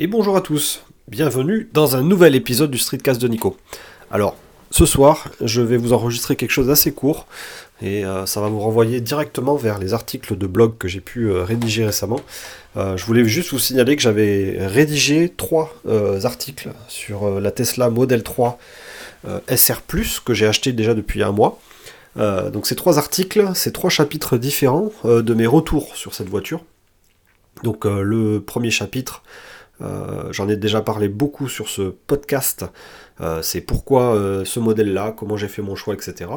Et bonjour à tous, bienvenue dans un nouvel épisode du Streetcast de Nico. Alors, ce soir, je vais vous enregistrer quelque chose d'assez court, et euh, ça va vous renvoyer directement vers les articles de blog que j'ai pu euh, rédiger récemment. Euh, je voulais juste vous signaler que j'avais rédigé trois articles sur la Tesla Model 3 SR ⁇ que j'ai acheté déjà depuis un mois. donc ces trois articles, ces trois chapitres différents de mes retours sur cette voiture. Donc le premier chapitre euh, j'en ai déjà parlé beaucoup sur ce podcast. Euh, c'est pourquoi euh, ce modèle-là, comment j'ai fait mon choix, etc.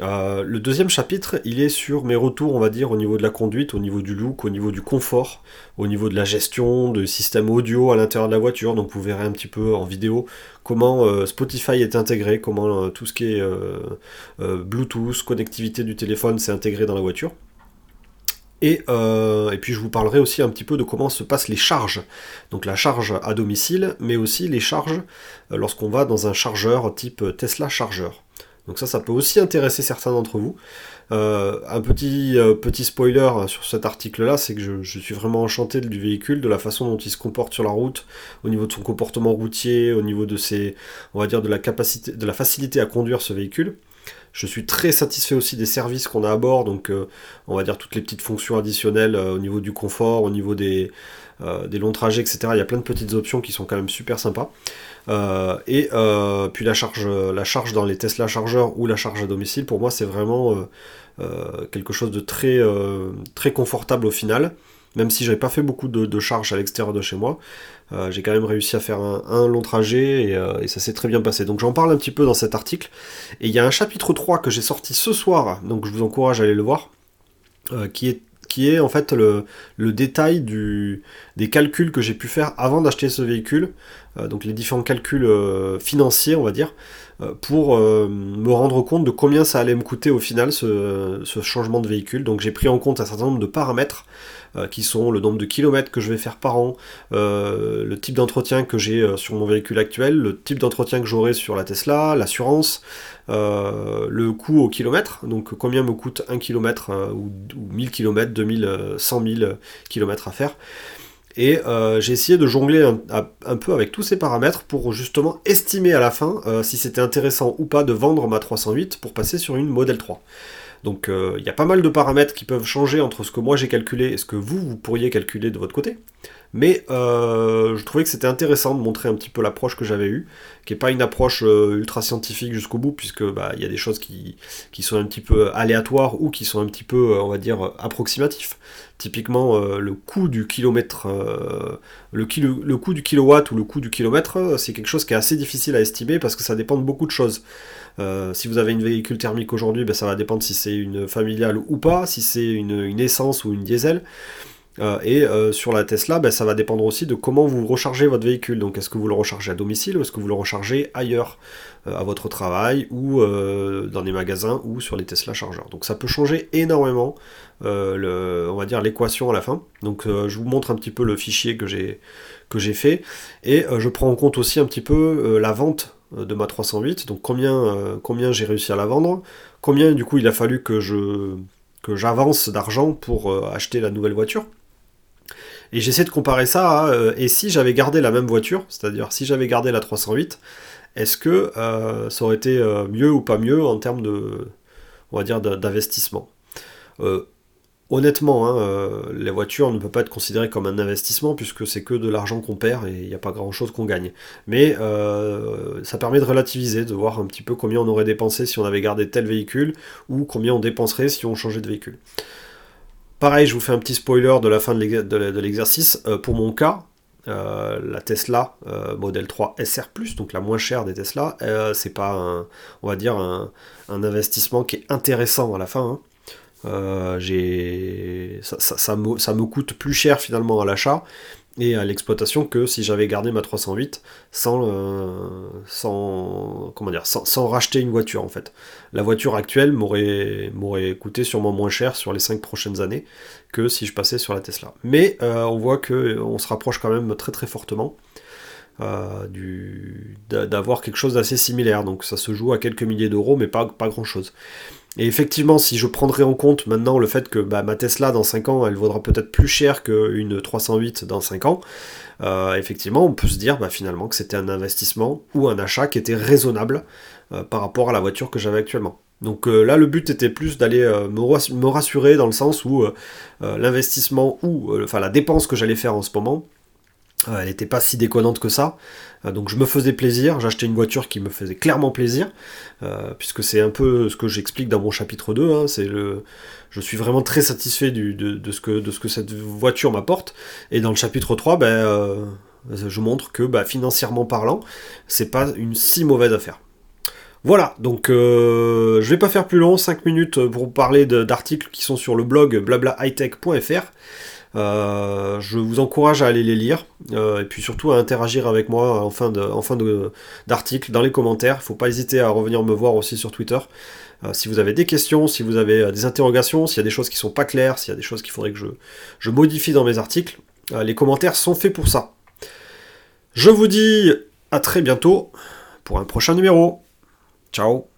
le deuxième chapitre, il est sur mes retours, on va dire, au niveau de la conduite, au niveau du look, au niveau du confort, au niveau de la gestion, du système audio à l'intérieur de la voiture. Donc vous verrez un petit peu en vidéo comment Spotify est intégré, comment tout ce qui est Bluetooth, connectivité du téléphone, s'est intégré dans la voiture. Euh, et, puis je vous parlerai aussi un petit peu de comment se passent les charges. Donc la charge à domicile, mais aussi les charges euh, lorsqu'on va dans un chargeur type Tesla chargeur. Donc ça, ça peut aussi intéresser certains d'entre vous. Euh, un petit, petit spoiler sur cet article-là, c'est que je, je, suis vraiment enchanté du véhicule, de la façon dont il se comporte sur la route, au niveau de son comportement routier, au niveau de ses, on va dire, de la capacité, de la facilité à conduire ce véhicule. Je suis très satisfait aussi des services qu'on a à bord, donc euh, on va dire toutes les petites fonctions additionnelles euh, au niveau du confort, au niveau des, euh, des, longs trajets, etc. Il y a plein de petites options qui sont quand même super sympas. et puis la charge, la charge dans les Tesla chargeurs ou la charge à domicile, pour moi c'est vraiment quelque chose de très, très confortable au final même si j'avais pas fait beaucoup de, charges à l'extérieur de chez moi, j'ai quand même réussi à faire un, long trajet euh, et, ça s'est très bien passé. Donc j'en parle un petit peu dans cet article. Et il y a un chapitre 3 que j'ai sorti ce soir, donc je vous encourage à aller le voir, euh, qui est qui est en fait le, détail du, des calculs que j'ai pu faire avant d'acheter ce véhicule, donc les différents calculs financiers on va dire, pour me rendre compte de combien ça allait me coûter au final ce, changement de véhicule. Donc j'ai pris en compte un certain nombre de paramètres euh, qui sont le nombre de kilomètres que je vais faire par an, euh, le type d'entretien que j'ai euh, sur mon véhicule actuel, le type d'entretien que j'aurai sur la Tesla, l'assurance, le coût au kilomètre, donc combien me coûte 1 km ou, 1000 km, 2000, 100 000 km à faire. Et j'ai essayé de jongler un, peu avec tous ces paramètres pour justement estimer à la fin si c'était intéressant ou pas de vendre ma 308 pour passer sur une Model 3. Donc euh, il y a pas mal de paramètres qui peuvent changer entre ce que moi j'ai calculé et ce que vous, vous pourriez calculer de votre côté. Mais euh, je trouvais que c'était intéressant de montrer un petit peu l'approche que j'avais eue, qui n'est pas une approche euh, ultra scientifique jusqu'au bout, puisque bah, il y a des choses qui, sont un petit peu aléatoires ou qui sont un petit peu, on va dire, approximatifs. Typiquement, le coût du kilomètre, le, le coût du kilowatt ou le coût du kilomètre, c'est quelque chose qui est assez difficile à estimer parce que ça dépend de beaucoup de choses. Euh, si vous avez une véhicule thermique aujourd'hui, ben, ça va dépendre si c'est une familiale ou pas, si c'est une, essence ou une diesel. Euh, et euh, sur la Tesla, ben, ça va dépendre aussi de comment vous rechargez votre véhicule. Donc est-ce que vous le rechargez à domicile ou est-ce que vous le rechargez ailleurs, à votre travail ou dans des magasins ou sur les Tesla chargeurs. Donc ça peut changer énormément, on dire l'équation à la fin. Donc je vous montre un petit peu le fichier que j'ai fait et je prends en compte aussi un petit peu la vente euh, de ma 308, donc combien, euh, combien j'ai réussi à la vendre, combien du coup il a fallu que je que j'avance d'argent pour euh, acheter la nouvelle voiture. Et j'essaie de comparer ça à, et si j'avais gardé la même voiture, c'est-à-dire si j'avais gardé la 308, est-ce que ça aurait été mieux ou pas mieux en termes de, on va dire, d'investissement? Honnêtement, hein, euh, les voitures ne peuvent pas être considérées comme un investissement puisque c'est que de l'argent qu'on perd et il n'y a pas grand chose qu'on gagne. Mais euh, ça permet de relativiser, de voir un petit peu combien on aurait dépensé si on avait gardé tel véhicule ou combien on dépenserait si on changeait de véhicule. Pareil, je vous fais un petit spoiler de la fin de l'exercice. Euh, pour mon cas, la Tesla Model 3 SR+, donc la moins chère des Tesla, c'est pas un, on va dire un, investissement qui est intéressant à la fin. Hein. Euh, ça, me, coûte plus cher finalement à l'achat et à l'exploitation que si j'avais gardé ma 308 sans, euh, sans, dire, sans, racheter une voiture en fait. La voiture actuelle m'aurait, m'aurait coûté sûrement moins cher sur les 5 prochaines années que si je passais sur la Tesla. Mais euh, on voit qu'on se rapproche quand même très très fortement. D'avoir quelque chose d'assez similaire. Donc ça se joue à quelques milliers d'euros, mais pas, grand-chose. Et effectivement, si je prendrais en compte maintenant le fait que bah, ma Tesla dans 5 ans, elle vaudra peut-être plus cher qu'une 308 dans 5 ans, euh, effectivement, on peut se dire bah, finalement que c'était un investissement ou un achat qui était raisonnable euh, par rapport à la voiture que j'avais actuellement. Donc euh, là, le but était plus d'aller me, rassurer dans le sens où l'investissement ou enfin la dépense que j'allais faire en ce moment, elle n'était pas si déconnante que ça. Euh, donc je me faisais plaisir, j'achetais une voiture qui me faisait clairement plaisir, euh, puisque c'est un peu ce que j'explique dans mon chapitre 2, hein, c'est le... je suis vraiment très satisfait de, ce que, de ce que cette voiture m'apporte, et dans le chapitre 3, ben, euh, je montre que bah, financièrement parlant, c'est pas une si mauvaise affaire. Voilà, donc je vais pas faire plus long, 5 minutes pour parler d'articles qui sont sur le blog blablahightech.fr. Euh, je vous encourage à aller les lire euh, et puis surtout à interagir avec moi en fin d'article dans les commentaires. Faut pas hésiter à revenir me voir aussi sur Twitter. Euh, si vous avez des questions, si vous avez des interrogations, s'il y a des choses qui ne sont pas claires, s'il y a des choses qu'il faudrait que je, modifie dans mes articles, les commentaires sont faits pour ça. Je vous dis à très bientôt pour un prochain numéro. Ciao